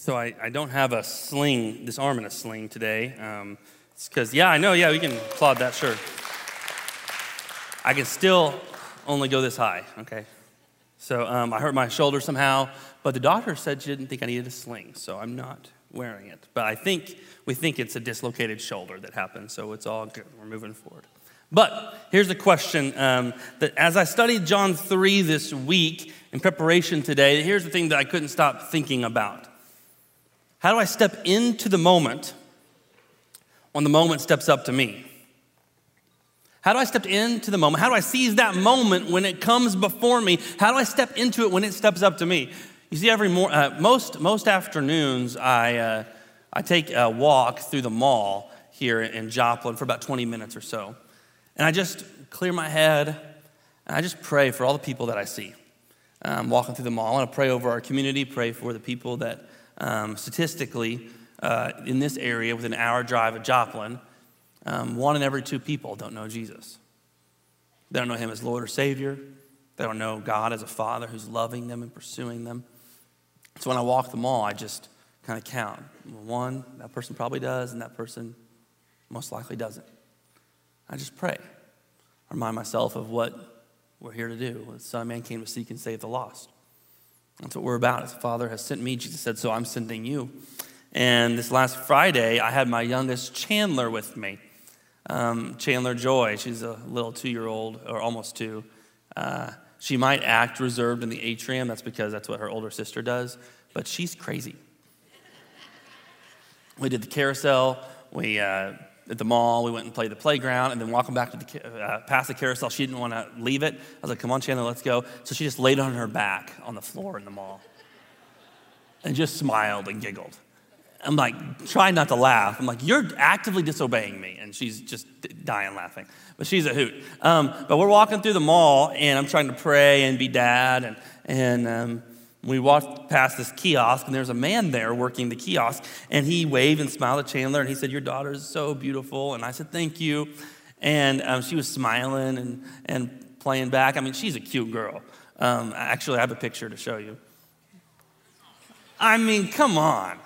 So I, I don't have a sling, this arm in a sling today. Um, it's because, yeah, I know, yeah, we can applaud that, sure. I can still only go this high, okay? So um, I hurt my shoulder somehow, but the doctor said she didn't think I needed a sling, so I'm not wearing it. But I think we think it's a dislocated shoulder that happened, so it's all good. We're moving forward. But here's the question um, that as I studied John 3 this week in preparation today, here's the thing that I couldn't stop thinking about. How do I step into the moment when the moment steps up to me? How do I step into the moment? How do I seize that moment when it comes before me? How do I step into it when it steps up to me? You see, every more, uh, most, most afternoons, I, uh, I take a walk through the mall here in Joplin for about 20 minutes or so. And I just clear my head and I just pray for all the people that I see. I'm walking through the mall and I pray over our community, pray for the people that um, statistically uh, in this area, within an hour drive of Joplin, um, one in every two people don't know Jesus. They don't know him as Lord or Savior. They don't know God as a father who's loving them and pursuing them. So when I walk the mall, I just kind of count. One, that person probably does, and that person most likely doesn't. I just pray. I remind myself of what we're here to do. The Son Man came to seek and save the lost. That's what we're about. As the Father has sent me, Jesus said, so I'm sending you. And this last Friday, I had my youngest Chandler with me. Um, Chandler Joy, she's a little two year old, or almost two. Uh, she might act reserved in the atrium. That's because that's what her older sister does, but she's crazy. we did the carousel. We, uh, at the mall, we went and played the playground, and then walking back to the, uh, past the carousel, she didn't want to leave it. I was like, come on, Chandler, let's go. So she just laid on her back on the floor in the mall and just smiled and giggled. I'm like, trying not to laugh. I'm like, you're actively disobeying me. And she's just dying laughing. But she's a hoot. Um, but we're walking through the mall, and I'm trying to pray and be dad. And, and um, we walked past this kiosk, and there's a man there working the kiosk. And he waved and smiled at Chandler, and he said, Your daughter is so beautiful. And I said, Thank you. And um, she was smiling and, and playing back. I mean, she's a cute girl. Um, actually, I have a picture to show you. I mean, come on.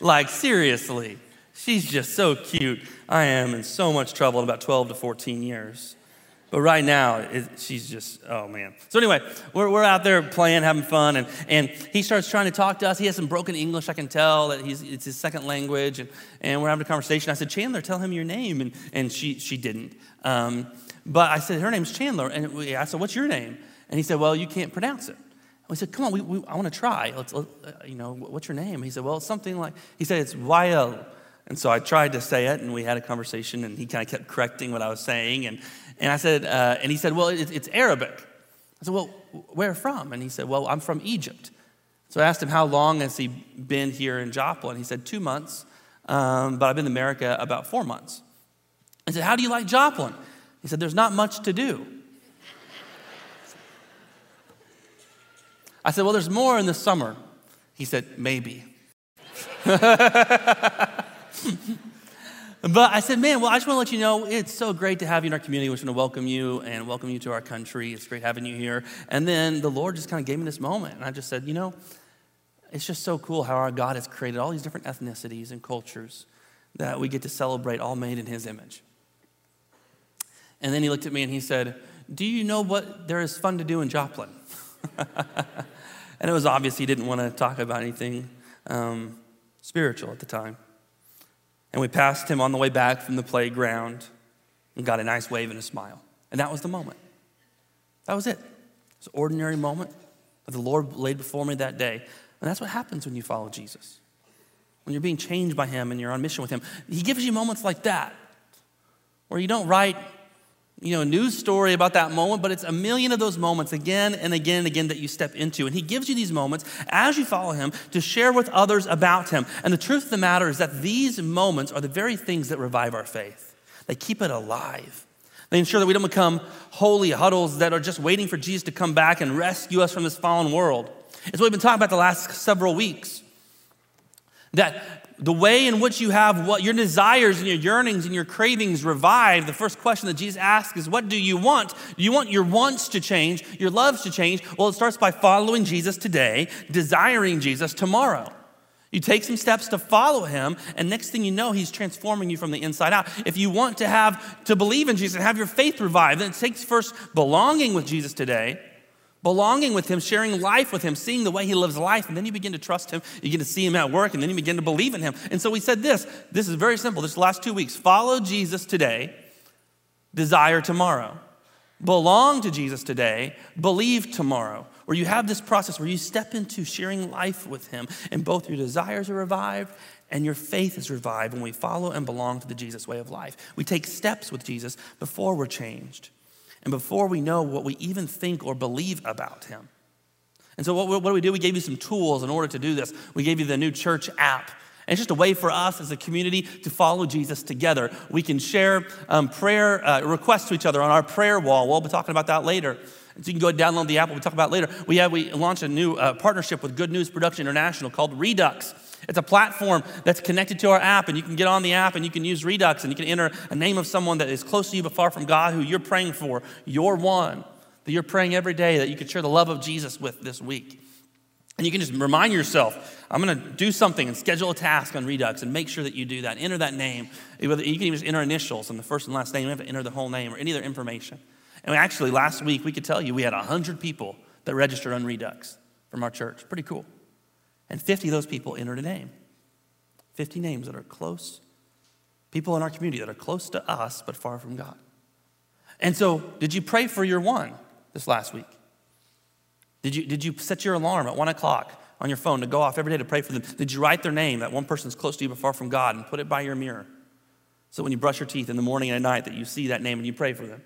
Like, seriously, she's just so cute. I am in so much trouble in about 12 to 14 years. But right now, it, she's just, oh man. So, anyway, we're, we're out there playing, having fun, and, and he starts trying to talk to us. He has some broken English, I can tell that he's, it's his second language, and, and we're having a conversation. I said, Chandler, tell him your name. And, and she, she didn't. Um, but I said, her name's Chandler. And we, I said, what's your name? And he said, well, you can't pronounce it. We said, come on, we, we, I want to try. Let's, let, uh, you know, what's your name? He said, well, it's something like, he said, it's Wael. And so I tried to say it, and we had a conversation, and he kind of kept correcting what I was saying. And, and I said, uh, and he said, well, it, it's Arabic. I said, well, where from? And he said, well, I'm from Egypt. So I asked him, how long has he been here in Joplin? He said, two months, um, but I've been in America about four months. I said, how do you like Joplin? He said, there's not much to do. I said, Well, there's more in the summer. He said, Maybe. but I said, Man, well, I just want to let you know it's so great to have you in our community. We just want to welcome you and welcome you to our country. It's great having you here. And then the Lord just kind of gave me this moment. And I just said, You know, it's just so cool how our God has created all these different ethnicities and cultures that we get to celebrate, all made in His image. And then he looked at me and he said, Do you know what there is fun to do in Joplin? and it was obvious he didn't want to talk about anything um, spiritual at the time. And we passed him on the way back from the playground and got a nice wave and a smile. And that was the moment. That was it. It's an ordinary moment that the Lord laid before me that day. And that's what happens when you follow Jesus. When you're being changed by Him and you're on mission with Him, He gives you moments like that where you don't write you know, a news story about that moment, but it's a million of those moments again and again and again that you step into. And he gives you these moments as you follow him to share with others about him. And the truth of the matter is that these moments are the very things that revive our faith. They keep it alive. They ensure that we don't become holy huddles that are just waiting for Jesus to come back and rescue us from this fallen world. It's what we've been talking about the last several weeks. That the way in which you have what your desires and your yearnings and your cravings revived, the first question that Jesus asks is, What do you want? Do you want your wants to change, your loves to change? Well, it starts by following Jesus today, desiring Jesus tomorrow. You take some steps to follow him, and next thing you know, he's transforming you from the inside out. If you want to have to believe in Jesus and have your faith revived, then it takes first belonging with Jesus today, belonging with him, sharing life with him, seeing the way he lives life, and then you begin to trust him. You get to see him at work, and then you begin to believe in him. And so we said this. This is very simple. This last two weeks, follow Jesus today, desire tomorrow. Belong to Jesus today, believe tomorrow where you have this process where you step into sharing life with Him, and both your desires are revived and your faith is revived when we follow and belong to the Jesus way of life. We take steps with Jesus before we're changed and before we know what we even think or believe about Him. And so, what, what do we do? We gave you some tools in order to do this. We gave you the new church app. And it's just a way for us as a community to follow Jesus together. We can share um, prayer uh, requests to each other on our prayer wall. We'll be talking about that later. So you can go download the app. We'll talk about later. We have we launched a new uh, partnership with Good News Production International called Redux. It's a platform that's connected to our app, and you can get on the app and you can use Redux, and you can enter a name of someone that is close to you but far from God, who you're praying for. You're one that you're praying every day that you can share the love of Jesus with this week. And you can just remind yourself, I'm going to do something and schedule a task on Redux and make sure that you do that. Enter that name. You can even just enter initials and the first and last name. You don't have to enter the whole name or any other information. And actually, last week, we could tell you we had 100 people that registered on Redux from our church. Pretty cool. And 50 of those people entered a name. 50 names that are close, people in our community that are close to us but far from God. And so, did you pray for your one this last week? Did you, did you set your alarm at one o'clock on your phone to go off every day to pray for them? Did you write their name, that one person's close to you but far from God, and put it by your mirror? So when you brush your teeth in the morning and at night, that you see that name and you pray for them.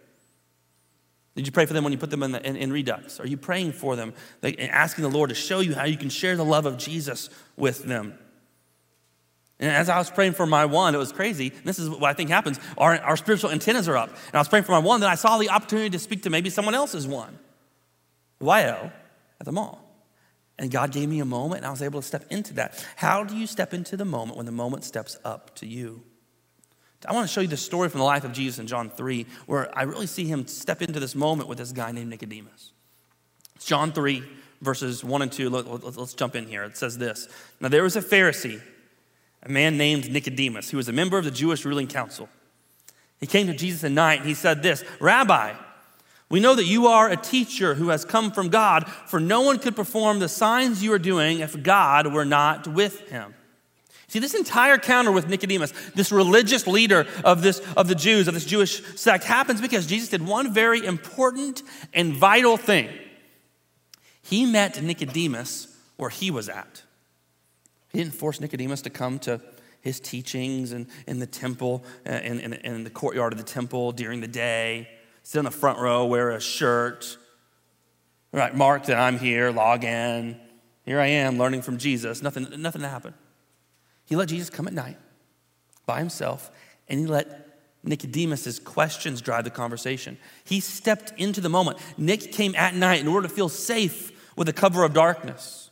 Did you pray for them when you put them in, the, in, in Redux? Are you praying for them, like, asking the Lord to show you how you can share the love of Jesus with them? And as I was praying for my one, it was crazy. This is what I think happens. Our, our spiritual antennas are up. And I was praying for my one, then I saw the opportunity to speak to maybe someone else's one. YO at the mall. And God gave me a moment, and I was able to step into that. How do you step into the moment when the moment steps up to you? I want to show you the story from the life of Jesus in John 3, where I really see him step into this moment with this guy named Nicodemus. It's John 3, verses 1 and 2. Let's jump in here. It says this Now there was a Pharisee, a man named Nicodemus, who was a member of the Jewish ruling council. He came to Jesus at night and he said this Rabbi, we know that you are a teacher who has come from God, for no one could perform the signs you are doing if God were not with him. See, this entire counter with Nicodemus, this religious leader of, this, of the Jews, of this Jewish sect, happens because Jesus did one very important and vital thing. He met Nicodemus where he was at. He didn't force Nicodemus to come to his teachings and in the temple, uh, in, in, in the courtyard of the temple during the day, sit in the front row, wear a shirt, right, mark that I'm here, log in. Here I am learning from Jesus. Nothing, nothing happened. He let Jesus come at night by himself, and he let Nicodemus's questions drive the conversation. He stepped into the moment. Nick came at night in order to feel safe with the cover of darkness.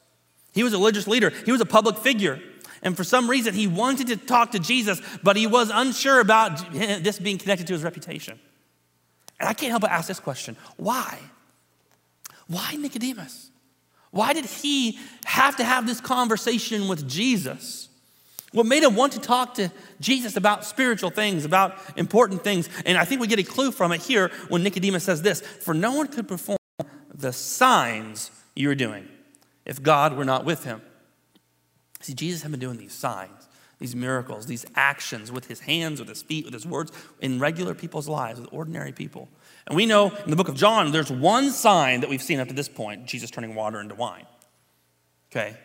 He was a religious leader, he was a public figure. And for some reason, he wanted to talk to Jesus, but he was unsure about this being connected to his reputation. And I can't help but ask this question why? Why Nicodemus? Why did he have to have this conversation with Jesus? What made him want to talk to Jesus about spiritual things, about important things? And I think we get a clue from it here when Nicodemus says this For no one could perform the signs you are doing if God were not with him. See, Jesus had been doing these signs, these miracles, these actions with his hands, with his feet, with his words in regular people's lives, with ordinary people. And we know in the book of John, there's one sign that we've seen up to this point Jesus turning water into wine. Okay?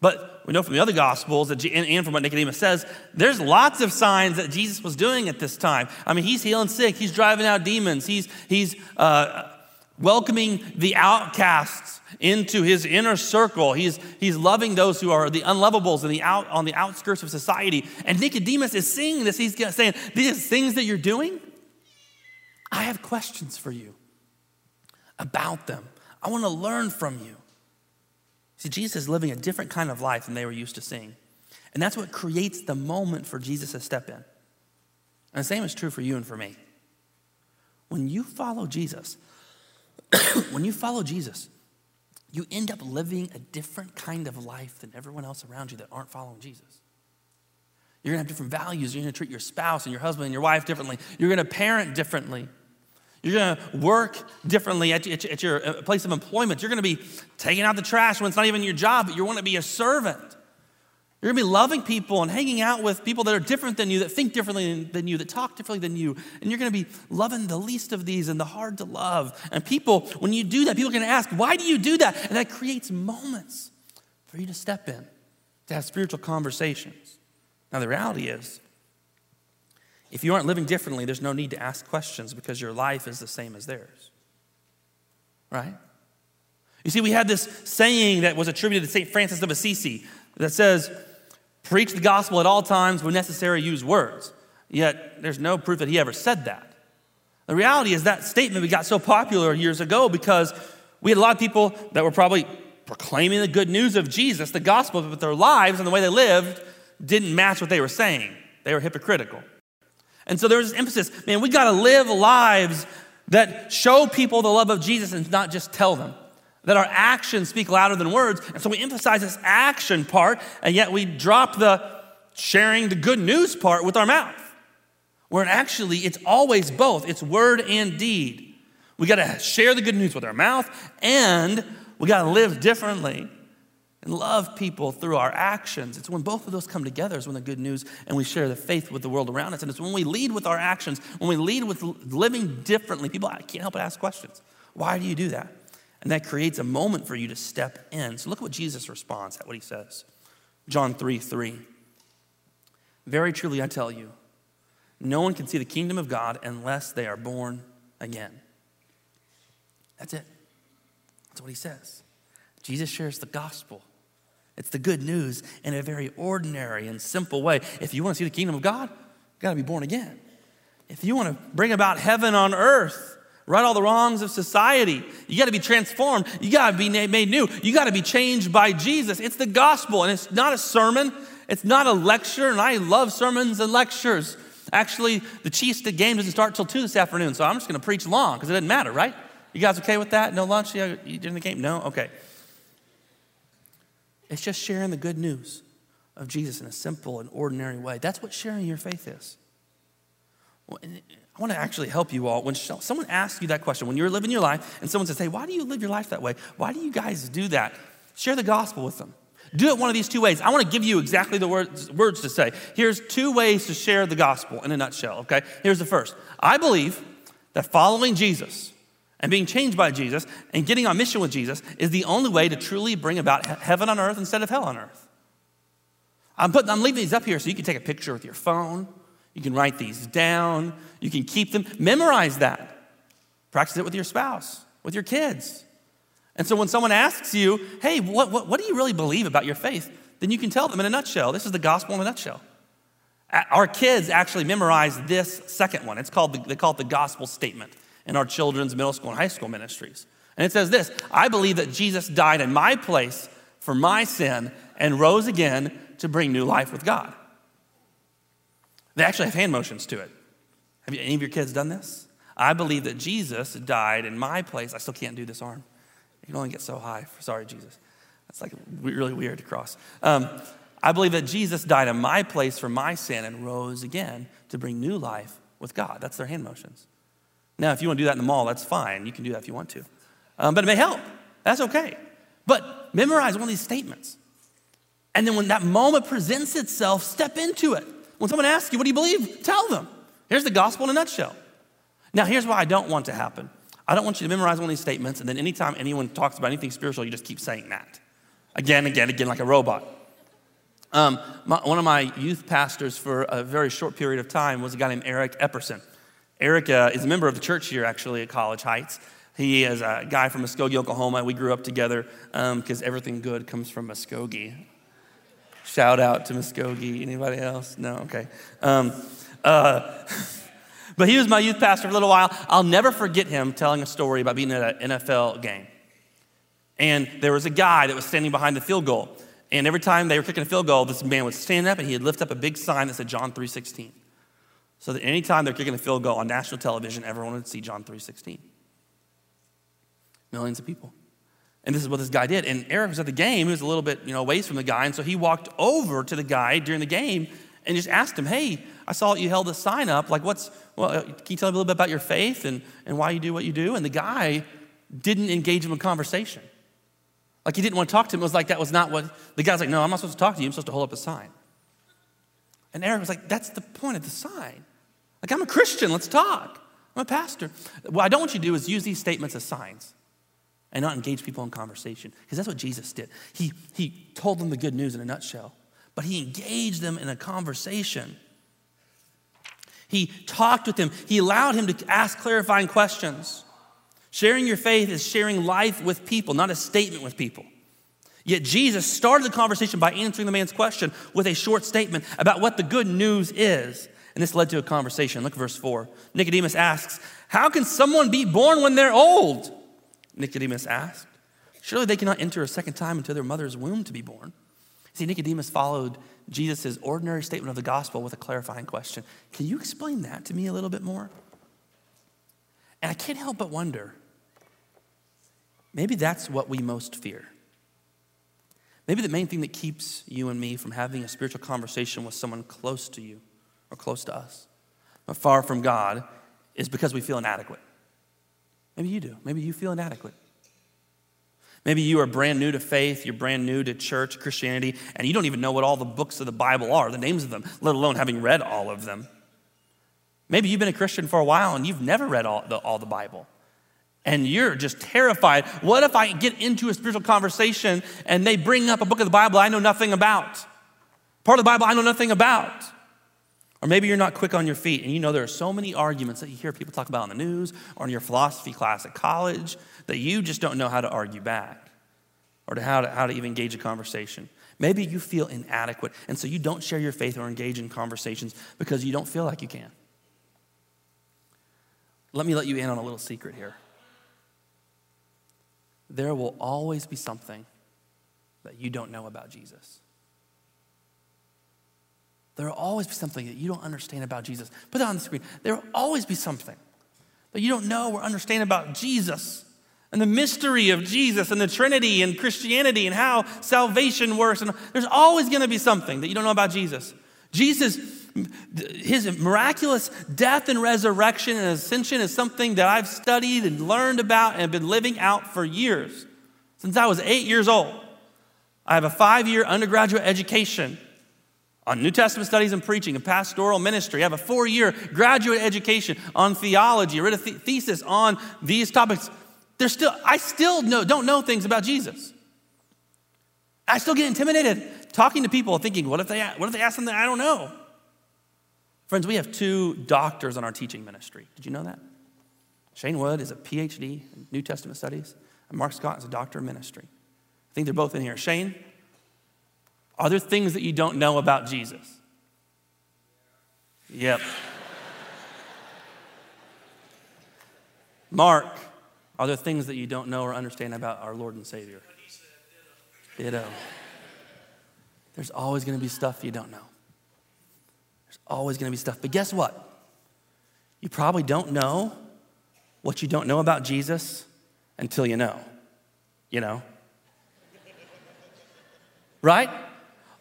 But we know from the other Gospels that, and from what Nicodemus says, there's lots of signs that Jesus was doing at this time. I mean, he's healing sick, he's driving out demons, he's, he's uh, welcoming the outcasts into his inner circle. He's, he's loving those who are the unlovables and the out, on the outskirts of society. And Nicodemus is seeing this. He's saying, These things that you're doing, I have questions for you about them. I want to learn from you. See, Jesus is living a different kind of life than they were used to seeing. And that's what creates the moment for Jesus to step in. And the same is true for you and for me. When you follow Jesus, when you follow Jesus, you end up living a different kind of life than everyone else around you that aren't following Jesus. You're gonna have different values. You're gonna treat your spouse and your husband and your wife differently. You're gonna parent differently. You're gonna work differently at, at, at your uh, place of employment. You're gonna be taking out the trash when it's not even your job, but you wanna be a servant. You're gonna be loving people and hanging out with people that are different than you, that think differently than you, that talk differently than you. And you're gonna be loving the least of these and the hard to love. And people, when you do that, people are gonna ask, why do you do that? And that creates moments for you to step in, to have spiritual conversations. Now, the reality is, if you aren't living differently, there's no need to ask questions because your life is the same as theirs. Right? You see, we had this saying that was attributed to St. Francis of Assisi that says, preach the gospel at all times, when necessary, use words. Yet, there's no proof that he ever said that. The reality is that statement we got so popular years ago because we had a lot of people that were probably proclaiming the good news of Jesus, the gospel, but their lives and the way they lived didn't match what they were saying. They were hypocritical. And so there was this emphasis man, we got to live lives that show people the love of Jesus and not just tell them. That our actions speak louder than words. And so we emphasize this action part, and yet we drop the sharing the good news part with our mouth. Where actually it's always both it's word and deed. We got to share the good news with our mouth, and we got to live differently and love people through our actions. It's when both of those come together is when the good news and we share the faith with the world around us. And it's when we lead with our actions, when we lead with living differently, people I can't help but ask questions. Why do you do that? And that creates a moment for you to step in. So look at what Jesus responds at what he says. John 3 3. Very truly I tell you, no one can see the kingdom of God unless they are born again. That's it. That's what he says. Jesus shares the gospel it's the good news in a very ordinary and simple way. If you want to see the kingdom of God, you got to be born again. If you want to bring about heaven on earth, right all the wrongs of society, you got to be transformed. You got to be made new. You got to be changed by Jesus. It's the gospel, and it's not a sermon. It's not a lecture, and I love sermons and lectures. Actually, the Chiefs game doesn't start till 2 this afternoon, so I'm just going to preach long because it doesn't matter, right? You guys okay with that? No lunch? Yeah, during the game? No? Okay. It's just sharing the good news of Jesus in a simple and ordinary way. That's what sharing your faith is. I want to actually help you all. When someone asks you that question, when you're living your life and someone says, Hey, why do you live your life that way? Why do you guys do that? Share the gospel with them. Do it one of these two ways. I want to give you exactly the words to say. Here's two ways to share the gospel in a nutshell, okay? Here's the first I believe that following Jesus, and being changed by Jesus and getting on mission with Jesus is the only way to truly bring about heaven on earth instead of hell on earth. I'm, putting, I'm leaving these up here so you can take a picture with your phone. You can write these down. You can keep them. Memorize that. Practice it with your spouse, with your kids. And so when someone asks you, hey, what, what, what do you really believe about your faith? Then you can tell them in a nutshell. This is the gospel in a nutshell. Our kids actually memorize this second one. It's called the, they call it the gospel statement in our children's middle school and high school ministries. And it says this I believe that Jesus died in my place for my sin and rose again to bring new life with God. They actually have hand motions to it. Have you, any of your kids done this? I believe that Jesus died in my place. I still can't do this arm. You can only get so high. Sorry, Jesus. That's like really weird to cross. Um, I believe that Jesus died in my place for my sin and rose again to bring new life with God. That's their hand motions. Now, if you want to do that in the mall, that's fine. You can do that if you want to. Um, but it may help. That's okay. But memorize one of these statements. And then when that moment presents itself, step into it. When someone asks you, what do you believe? Tell them. Here's the gospel in a nutshell. Now, here's what I don't want to happen. I don't want you to memorize one of these statements, and then anytime anyone talks about anything spiritual, you just keep saying that. Again, again, again, like a robot. Um, my, one of my youth pastors for a very short period of time was a guy named Eric Epperson. Eric uh, is a member of the church here, actually, at College Heights. He is a guy from Muskogee, Oklahoma. We grew up together because um, everything good comes from Muskogee. Shout out to Muskogee. Anybody else? No? Okay. Um, uh, but he was my youth pastor for a little while. I'll never forget him telling a story about being at an NFL game. And there was a guy that was standing behind the field goal. And every time they were kicking a field goal, this man would stand up and he'd lift up a big sign that said John 3.16 so that anytime they're kicking a field goal on national television, everyone would see John 3.16. Millions of people. And this is what this guy did. And Eric was at the game. He was a little bit, you know, away from the guy. And so he walked over to the guy during the game and just asked him, Hey, I saw you held a sign up. Like, what's, well, uh, can you tell me a little bit about your faith and, and why you do what you do? And the guy didn't engage him in conversation. Like, he didn't want to talk to him. It was like that was not what, the guy's like, No, I'm not supposed to talk to you. I'm supposed to hold up a sign. And Eric was like, That's the point of the sign. Like, I'm a Christian. Let's talk. I'm a pastor. What I don't want you to do is use these statements as signs and not engage people in conversation. Because that's what Jesus did. He, he told them the good news in a nutshell, but he engaged them in a conversation. He talked with them, he allowed him to ask clarifying questions. Sharing your faith is sharing life with people, not a statement with people. Yet Jesus started the conversation by answering the man's question with a short statement about what the good news is. And this led to a conversation. Look at verse 4. Nicodemus asks, How can someone be born when they're old? Nicodemus asked. Surely they cannot enter a second time into their mother's womb to be born. See, Nicodemus followed Jesus' ordinary statement of the gospel with a clarifying question. Can you explain that to me a little bit more? And I can't help but wonder maybe that's what we most fear. Maybe the main thing that keeps you and me from having a spiritual conversation with someone close to you or close to us, but far from God, is because we feel inadequate. Maybe you do. Maybe you feel inadequate. Maybe you are brand new to faith, you're brand new to church, Christianity, and you don't even know what all the books of the Bible are, the names of them, let alone having read all of them. Maybe you've been a Christian for a while and you've never read all the, all the Bible. And you're just terrified. What if I get into a spiritual conversation and they bring up a book of the Bible I know nothing about? Part of the Bible I know nothing about. Or maybe you're not quick on your feet and you know there are so many arguments that you hear people talk about in the news or in your philosophy class at college that you just don't know how to argue back or to how, to how to even engage a conversation. Maybe you feel inadequate and so you don't share your faith or engage in conversations because you don't feel like you can. Let me let you in on a little secret here. There will always be something that you don't know about Jesus. There will always be something that you don't understand about Jesus. Put that on the screen. There will always be something that you don't know or understand about Jesus and the mystery of Jesus and the Trinity and Christianity and how salvation works. And there's always going to be something that you don't know about Jesus. Jesus, his miraculous death and resurrection and ascension is something that I've studied and learned about and been living out for years. Since I was eight years old, I have a five year undergraduate education on New Testament studies and preaching and pastoral ministry. I have a four year graduate education on theology. I read a th- thesis on these topics. There's still, I still know, don't know things about Jesus. I still get intimidated talking to people thinking, what if they, what if they ask something I don't know? Friends, we have two doctors on our teaching ministry. Did you know that? Shane Wood is a PhD in New Testament studies, and Mark Scott is a doctor of ministry. I think they're both in here. Shane, are there things that you don't know about Jesus? Yep. Mark, are there things that you don't know or understand about our Lord and Savior? Ditto. There's always going to be stuff you don't know. There's always going to be stuff. But guess what? You probably don't know what you don't know about Jesus until you know. You know? Right?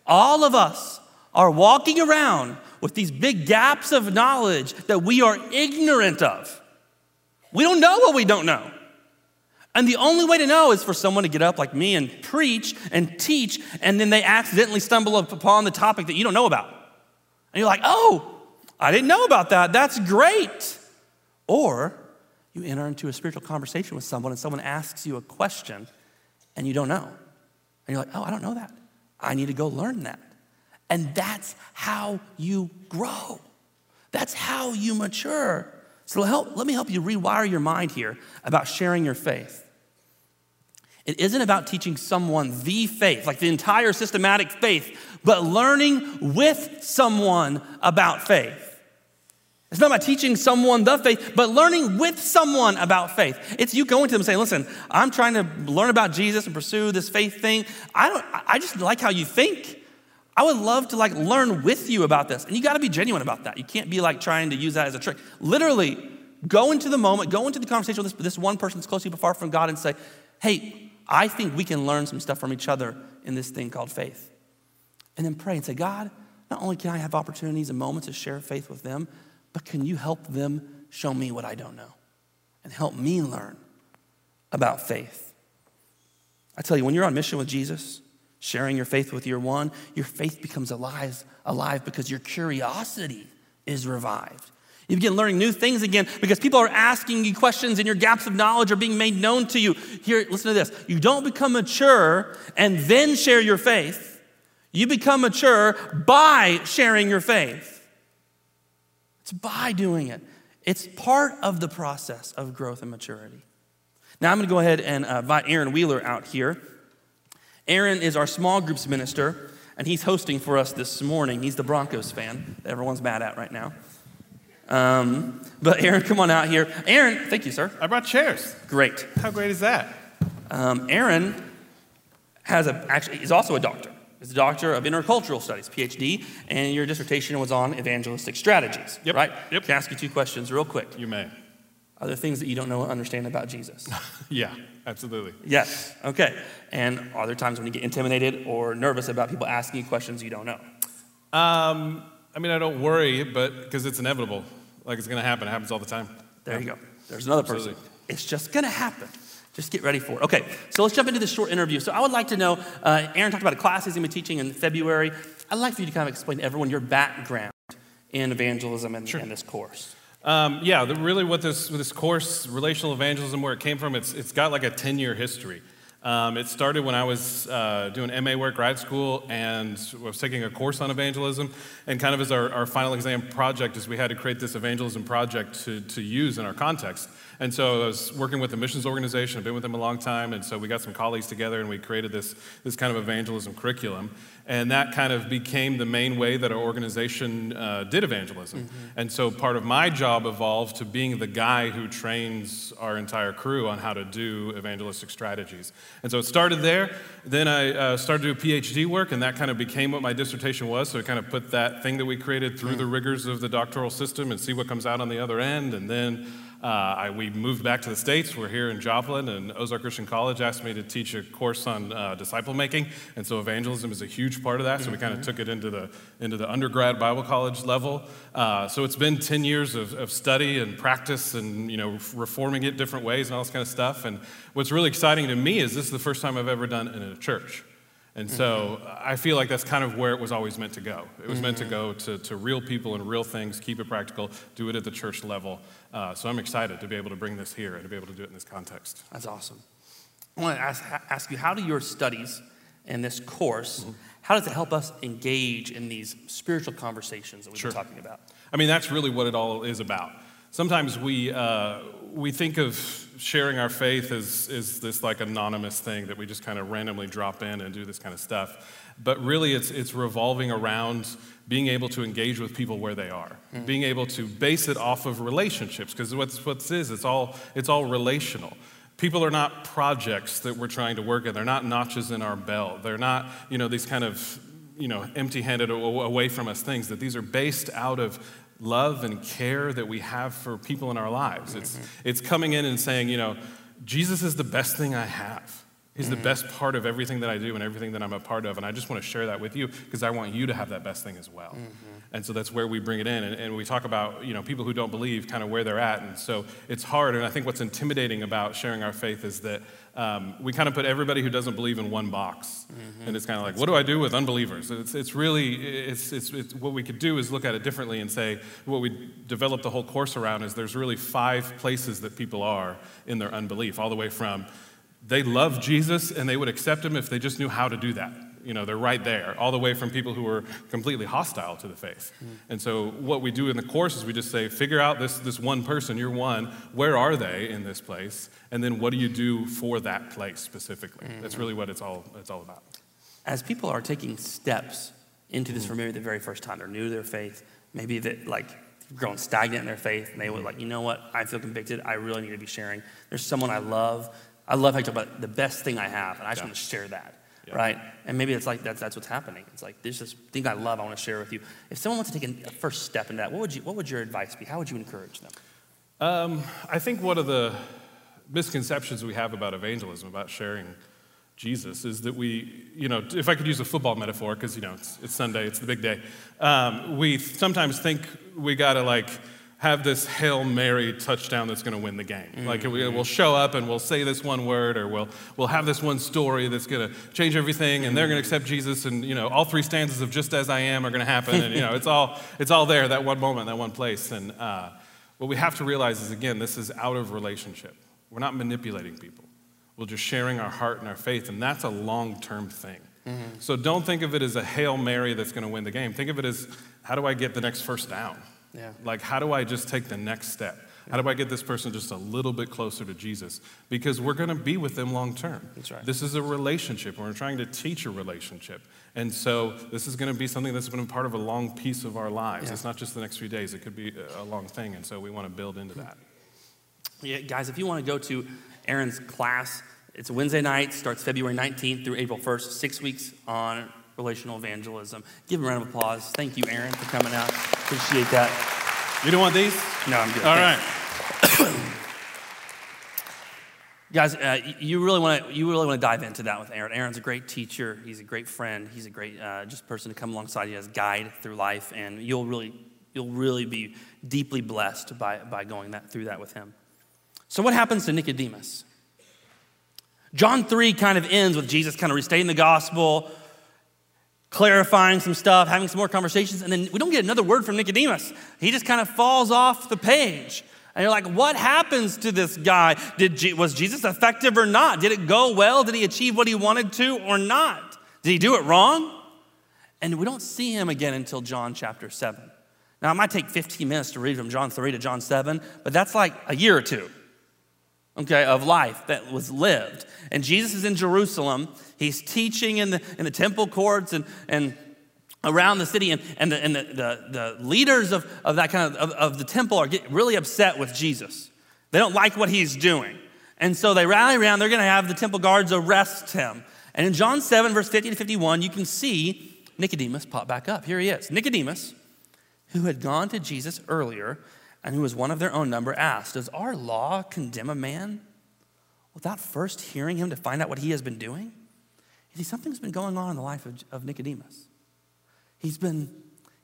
All of us are walking around with these big gaps of knowledge that we are ignorant of. We don't know what we don't know. And the only way to know is for someone to get up like me and preach and teach, and then they accidentally stumble upon the topic that you don't know about. And you're like, oh, I didn't know about that. That's great. Or you enter into a spiritual conversation with someone and someone asks you a question and you don't know. And you're like, oh, I don't know that. I need to go learn that. And that's how you grow. That's how you mature. So help, let me help you rewire your mind here about sharing your faith. It isn't about teaching someone the faith, like the entire systematic faith, but learning with someone about faith. It's not about teaching someone the faith, but learning with someone about faith. It's you going to them saying, listen, I'm trying to learn about Jesus and pursue this faith thing. I don't I just like how you think. I would love to like learn with you about this. And you got to be genuine about that. You can't be like trying to use that as a trick. Literally, go into the moment, go into the conversation with this, this one person that's close to you but far from God and say, hey, I think we can learn some stuff from each other in this thing called faith. And then pray and say, God, not only can I have opportunities and moments to share faith with them, but can you help them show me what I don't know and help me learn about faith? I tell you, when you're on mission with Jesus, sharing your faith with your one, your faith becomes alive, alive because your curiosity is revived. You begin learning new things again because people are asking you questions and your gaps of knowledge are being made known to you. Here, listen to this. You don't become mature and then share your faith. You become mature by sharing your faith. It's by doing it. It's part of the process of growth and maturity. Now, I'm going to go ahead and uh, invite Aaron Wheeler out here. Aaron is our small groups minister, and he's hosting for us this morning. He's the Broncos fan that everyone's mad at right now. Um, but Aaron, come on out here. Aaron, thank you, sir. I brought chairs. Great. How great is that? Um, Aaron has a actually he's also a doctor. He's a doctor of intercultural studies, PhD, and your dissertation was on evangelistic strategies. Yep. Right. Yep. Can I ask you two questions real quick? You may. Are there things that you don't know or understand about Jesus? Yeah, absolutely. yes. Okay. And are there times when you get intimidated or nervous about people asking you questions you don't know? Um, I mean, I don't worry, but because it's inevitable. Like it's going to happen. It happens all the time. There you go. There's another person. Absolutely. It's just going to happen. Just get ready for it. Okay, so let's jump into this short interview. So I would like to know, uh, Aaron talked about a class he's going to be teaching in February. I'd like for you to kind of explain to everyone your background in evangelism and, and this course. Um, yeah, the, really what this, this course, relational evangelism, where it came from, it's, it's got like a 10 year history. Um, it started when I was uh, doing MA work, grad school, and was taking a course on evangelism. And kind of as our, our final exam project, is we had to create this evangelism project to, to use in our context. And so I was working with a missions organization. I've been with them a long time, and so we got some colleagues together and we created this, this kind of evangelism curriculum. And that kind of became the main way that our organization uh, did evangelism. Mm-hmm. And so part of my job evolved to being the guy who trains our entire crew on how to do evangelistic strategies. And so it started there. Then I uh, started to do PhD work, and that kind of became what my dissertation was. So it kind of put that thing that we created through the rigors of the doctoral system and see what comes out on the other end. And then uh, I, we moved back to the States. We're here in Joplin, and Ozark Christian College asked me to teach a course on uh, disciple making. And so evangelism is a huge part of that. So we kind of took it into the, into the undergrad Bible college level. Uh, so it's been 10 years of, of study and practice and, you know, reforming it different ways and all this kind of stuff. And what's really exciting to me is this is the first time I've ever done it in a church. And so I feel like that's kind of where it was always meant to go. It was meant to go to, to real people and real things, keep it practical, do it at the church level. Uh, so I'm excited to be able to bring this here and to be able to do it in this context. That's awesome. I want to ask, ask you, how do your studies and this course, how does it help us engage in these spiritual conversations that we've Sure. been talking about? I mean, that's really what it all is about. Sometimes we, uh, we think of sharing our faith as, as this like anonymous thing that we just kind of randomly drop in and do this kind of stuff. But really, it's, it's revolving around being able to engage with people where they are, mm-hmm. being able to base it off of relationships, because what's, what this is, it's all, it's all relational. People are not projects that we're trying to work at. They're not notches in our belt. They're not, you know, these kind of, you know, empty-handed away from us things. That these are based out of love and care that we have for people in our lives. It's, it's coming in and saying, you know, Jesus is the best thing I have. He's the mm-hmm. best part of everything that I do and everything that I'm a part of. And I just want to share that with you because I want you to have that best thing as well. Mm-hmm. And so that's where we bring it in. And, and we talk about, you know, people who don't believe, kind of where they're at. And so it's hard. And I think what's intimidating about sharing our faith is that um, we kind of put everybody who doesn't believe in one box. And it's kind of like, what do I do with unbelievers? It's, it's really, it's, it's, it's, what we could do is look at it differently and say, what we developed the whole course around is there's really five places that people are in their unbelief, all the way from they love Jesus and they would accept him if they just knew how to do that. You know, they're right there, all the way from people who are completely hostile to the faith. Mm. And so, what we do in the course is we just say, figure out this, this one person, you're one, where are they in this place? And then what do you do for that place specifically? Mm. That's really what it's all, it's all about. As people are taking steps into this mm. for maybe the very first time, they're new to their faith, maybe that like grown stagnant in their faith, and they were like, you know what, I feel convicted, I really need to be sharing. There's someone I love. I love how you talk about the best thing I have, and I just Yeah. want to share that. Yeah. Right? And maybe it's like that's, that's what's happening. It's like there's this thing I love I want to share with you. If someone wants to take a first step in that, what would you what would your advice be? How would you encourage them? Um, I think one of the misconceptions we have about evangelism, about sharing Jesus is that we, you know, if I could use a football metaphor, because, you know, it's, it's, Sunday, it's the big day, um, we sometimes think we got to like have this Hail Mary touchdown that's going to win the game. Mm-hmm. Like we, will show up and we'll say this one word or we'll, we'll have this one story that's going to change everything and they're going to accept Jesus and, you know, all three stanzas of Just As I Am are going to happen. And, you know, it's all, it's all there, that one moment, that one place. And uh, what we have to realize is, again, this is out of relationship. We're not manipulating people. We're just sharing our heart and our faith, and that's a long term thing. Mm-hmm. So don't think of it as a Hail Mary that's going to win the game. Think of it as how do I get the next first down? Yeah. Like, how do I just take the next step? How do I get this person just a little bit closer to Jesus? Because we're going to be with them long term. That's right. This is a relationship. We're trying to teach a relationship. And so this is going to be something that's been a part of a long piece of our lives. Yeah. It's not just the next few days, it could be a long thing. And so we want to build into that. Yeah, guys, if you want to go to Aaron's class, it's Wednesday night, starts February 19th through April 1st, six weeks on relational evangelism. Give him a round of applause. Thank you, Aaron, for coming out. Appreciate that. You don't want these? No, I'm good. All right. Guys, uh, you really want to you really want to dive into that with Aaron. Aaron's a great teacher. He's a great friend. He's a great uh, just person to come alongside you as guide through life, and you'll really you'll really be deeply blessed by by going that through that with him. So, what happens to Nicodemus? John three kind of ends with Jesus kind of restating the gospel, clarifying some stuff, having some more conversations, and then we don't get another word from Nicodemus. He just kind of falls off the page. And you're like, what happens to this guy? Did, was Jesus effective or not? Did it go well? Did he achieve what he wanted to or not? Did he do it wrong? And we don't see him again until John chapter 7. Now, it might take 15 minutes to read from John 3 to John 7, but that's like a year or two okay, of life that was lived. And Jesus is in Jerusalem. He's teaching in the, in the temple courts and, and around the city. And, and, the, and the, the, the leaders of, of that kind of, of, of the temple are getting really upset with Jesus. They don't like what he's doing. And so they rally around. They're going to have the temple guards arrest him. And in John 7, verse 50 to 51, you can see Nicodemus pop back up. Here he is. Nicodemus, who had gone to Jesus earlier and who was one of their own number, asked, Does our law condemn a man without first hearing him to find out what he has been doing? You see, something's been going on in the life of, of Nicodemus. He's been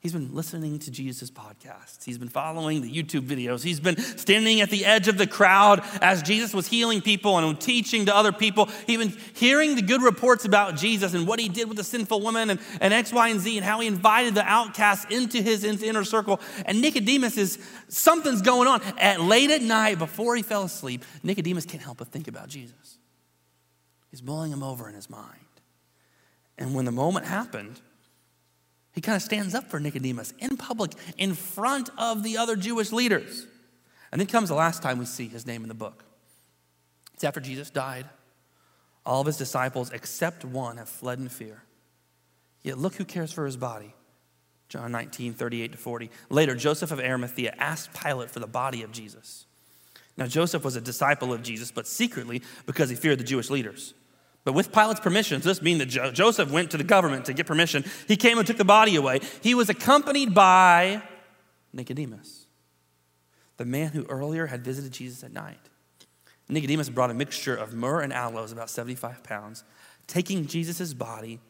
He's been listening to Jesus' podcasts. He's been following the YouTube videos. He's been standing at the edge of the crowd as Jesus was healing people and teaching to other people. He's been hearing the good reports about Jesus and what he did with the sinful woman and, and X, Y, and Z and how he invited the outcasts into his inner circle. And Nicodemus is, something's going on. At late at night, before he fell asleep, Nicodemus can't help but think about Jesus. He's mulling him over in his mind. And when the moment happened, he kind of stands up for Nicodemus in public, in front of the other Jewish leaders. And then comes the last time we see his name in the book. It's after Jesus died. All of his disciples, except one, have fled in fear. Yet look who cares for his body. John 19, 38 to 40. Later, Joseph of Arimathea asked Pilate for the body of Jesus. Now, Joseph was a disciple of Jesus, but secretly because he feared the Jewish leaders. But with Pilate's permission, this means that jo- Joseph went to the government to get permission. He came and took the body away. He was accompanied by Nicodemus, the man who earlier had visited Jesus at night. Nicodemus brought a mixture of myrrh and aloes, about 75 pounds, taking Jesus' body.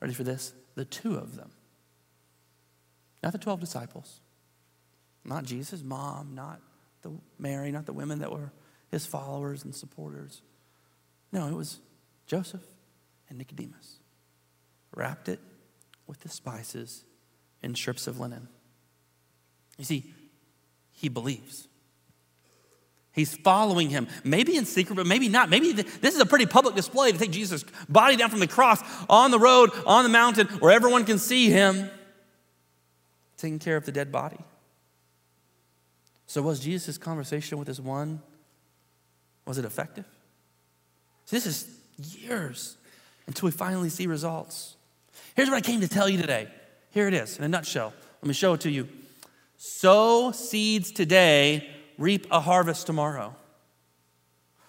Ready for this? The two of them. Not the 12 disciples, not Jesus' mom, not the Mary, not the women that were his followers and supporters. No, it was Joseph and Nicodemus. Wrapped it with the spices and strips of linen. You see, he believes. He's following him, maybe in secret, but maybe not. Maybe this is a pretty public display to take Jesus' body down from the cross on the road, on the mountain, where everyone can see him taking care of the dead body. So, was Jesus' conversation with this one, was it effective? So this is years until we finally see results. Here's what I came to tell you today. Here it is in a nutshell. Let me show it to you. Sow seeds today, reap a harvest tomorrow.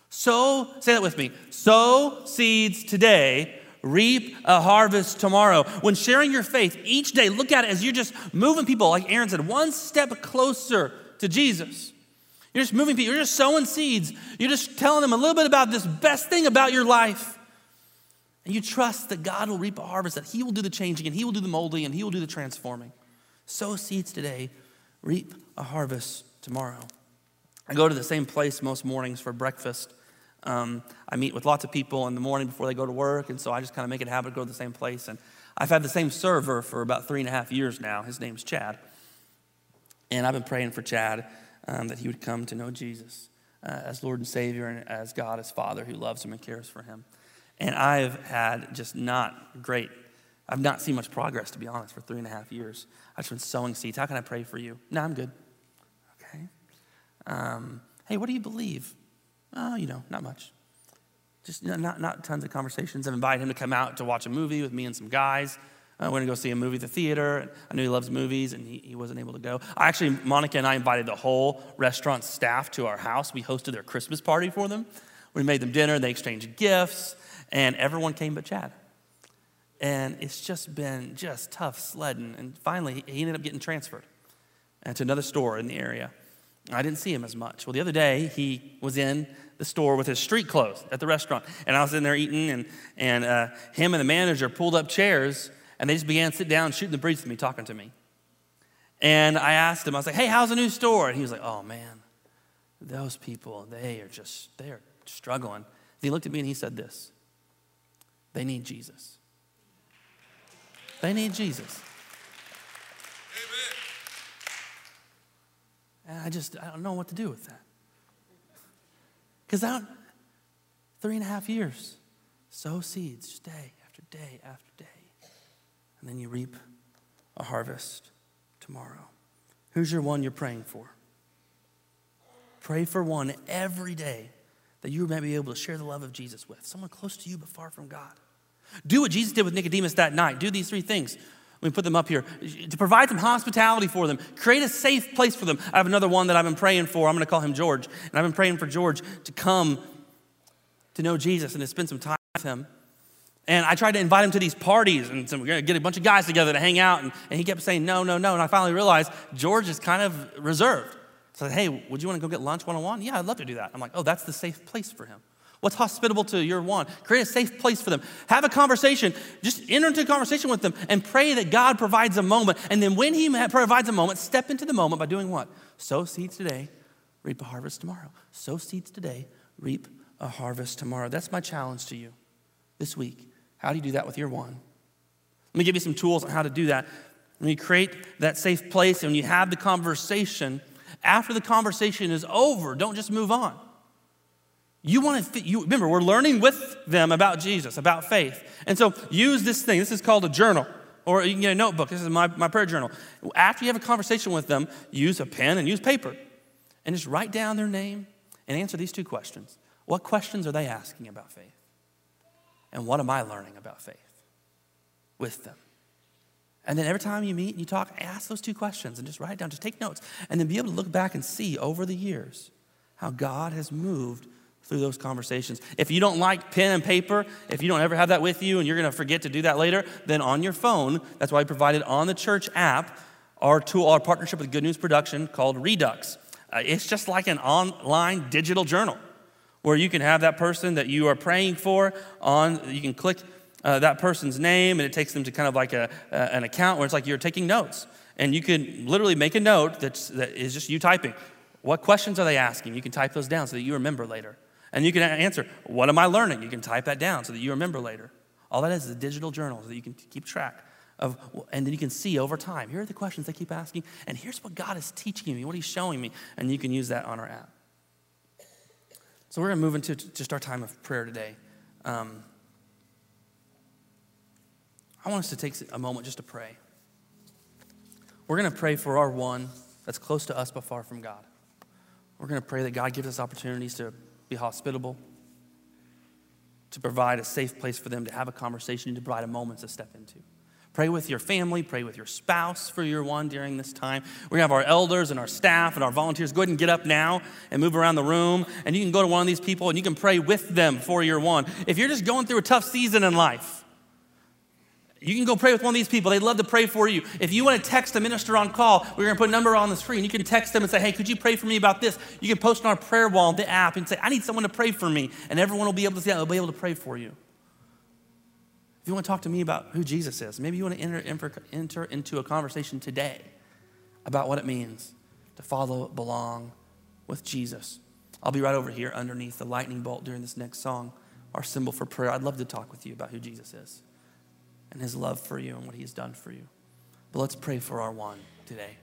Sow, say that with me. Sow seeds today, reap a harvest tomorrow. When sharing your faith each day, look at it as you're just moving people, like Aaron said, one step closer to Jesus. You're just moving people. You're just sowing seeds. You're just telling them a little bit about this best thing about your life. And you trust that God will reap a harvest, that He will do the changing and He will do the molding and He will do the transforming. Sow seeds today, reap a harvest tomorrow. I go to the same place most mornings for breakfast. Um, I meet with lots of people in the morning before they go to work, and so I just kind of make it a habit to go to the same place. And I've had the same server for about three and a half years now. His name's Chad. And I've been praying for Chad um, that he would come to know Jesus uh, as Lord and Savior and as God, as Father who loves him and cares for him. And I've had just not great, I've not seen much progress, to be honest, for three and a half years. I've been sowing seeds. How can I pray for you? No, I'm good. Okay. Um, hey, what do you believe? Oh, you know, not much. Just not, not tons of conversations. I've invited him to come out to watch a movie with me and some guys. I uh, went to go see a movie at the theater. I knew he loves movies and he, he wasn't able to go. I actually, Monica and I invited the whole restaurant staff to our house. We hosted their Christmas party for them. We made them dinner, they exchanged gifts and everyone came but Chad. And it's just been just tough sledding. And finally, he ended up getting transferred uh, to another store in the area. I didn't see him as much. Well, the other day, he was in the store with his street clothes at the restaurant. And I was in there eating, and, and uh, him and the manager pulled up chairs, and they just began to sit down, shooting the breeze with me, talking to me. And I asked him, I was like, hey, how's the new store? And he was like, oh, man, those people, they are just, they are struggling. And he looked at me and he said this they need Jesus. They need Jesus. Amen. And I just, I don't know what to do with that. Because out three and a half years, sow seeds day after day after day. And then you reap a harvest tomorrow. Who's your one you're praying for? Pray for one every day that you may be able to share the love of Jesus with. Someone close to you but far from God. Do what Jesus did with Nicodemus that night. Do these three things. Let me put them up here. To provide some hospitality for them, create a safe place for them. I have another one that I've been praying for. I'm going to call him George. And I've been praying for George to come to know Jesus and to spend some time with him. And I tried to invite him to these parties, and get a bunch of guys together to hang out. And, and he kept saying, no, no, no. And I finally realized George is kind of reserved. So I said, hey, would you want to go get lunch one on one? Yeah, I'd love to do that. I'm like, oh, that's the safe place for him. What's hospitable to your one? Create a safe place for them. Have a conversation. Just enter into a conversation with them and pray that God provides a moment. And then when He provides a moment, step into the moment by doing what? Sow seeds today, reap a harvest tomorrow. Sow seeds today, reap a harvest tomorrow. That's my challenge to you this week. How do you do that with your one? Let me give you some tools on how to do that. When you create that safe place and when you have the conversation, after the conversation is over, don't just move on. You want to, you, remember, we're learning with them about Jesus, about faith. And so use this thing. This is called a journal, or you can get a notebook. This is my, my prayer journal. After you have a conversation with them, use a pen and use paper. And just write down their name and answer these two questions. What questions are they asking about faith? And what am I learning about faith with them? And then every time you meet and you talk, ask those two questions and just write it down. Just take notes. And then be able to look back and see over the years how God has moved through those conversations. If you don't like pen and paper, if you don't ever have that with you and you're going to forget to do that later, then on your phone, that's why I provided on the church app our tool, our partnership with Good News Production called Redux. Uh, it's just like an online digital journal where you can have that person that you are praying for on, you can click uh, that person's name and it takes them to kind of like a, uh, an account where it's like you're taking notes. And you can literally make a note that's, that is just you typing. What questions are they asking? You can type those down so that you remember later. And you can answer, What am I learning? You can type that down so that you remember later. All that is is a digital journal so that you can keep track of, and then you can see over time. Here are the questions they keep asking, and here's what God is teaching me, what He's showing me, and you can use that on our app. So we're going to move into just our time of prayer today. Um, I want us to take a moment just to pray. We're going to pray for our one that's close to us but far from God. We're going to pray that God gives us opportunities to be hospitable, to provide a safe place for them to have a conversation, to provide a moment to step into. Pray with your family, pray with your spouse for your one during this time. We have our elders and our staff and our volunteers. Go ahead and get up now and move around the room. And you can go to one of these people and you can pray with them for your one. If you're just going through a tough season in life, you can go pray with one of these people. They'd love to pray for you. If you want to text a minister on call, we're going to put a number on the screen. You can text them and say, hey, could you pray for me about this? You can post on our prayer wall, the app, and say, I need someone to pray for me. And everyone will be able to see that. They'll be able to pray for you. If you want to talk to me about who Jesus is, maybe you want to enter, enter into a conversation today about what it means to follow, belong with Jesus. I'll be right over here underneath the lightning bolt during this next song, our symbol for prayer. I'd love to talk with you about who Jesus is and his love for you and what he has done for you. But let's pray for our one today.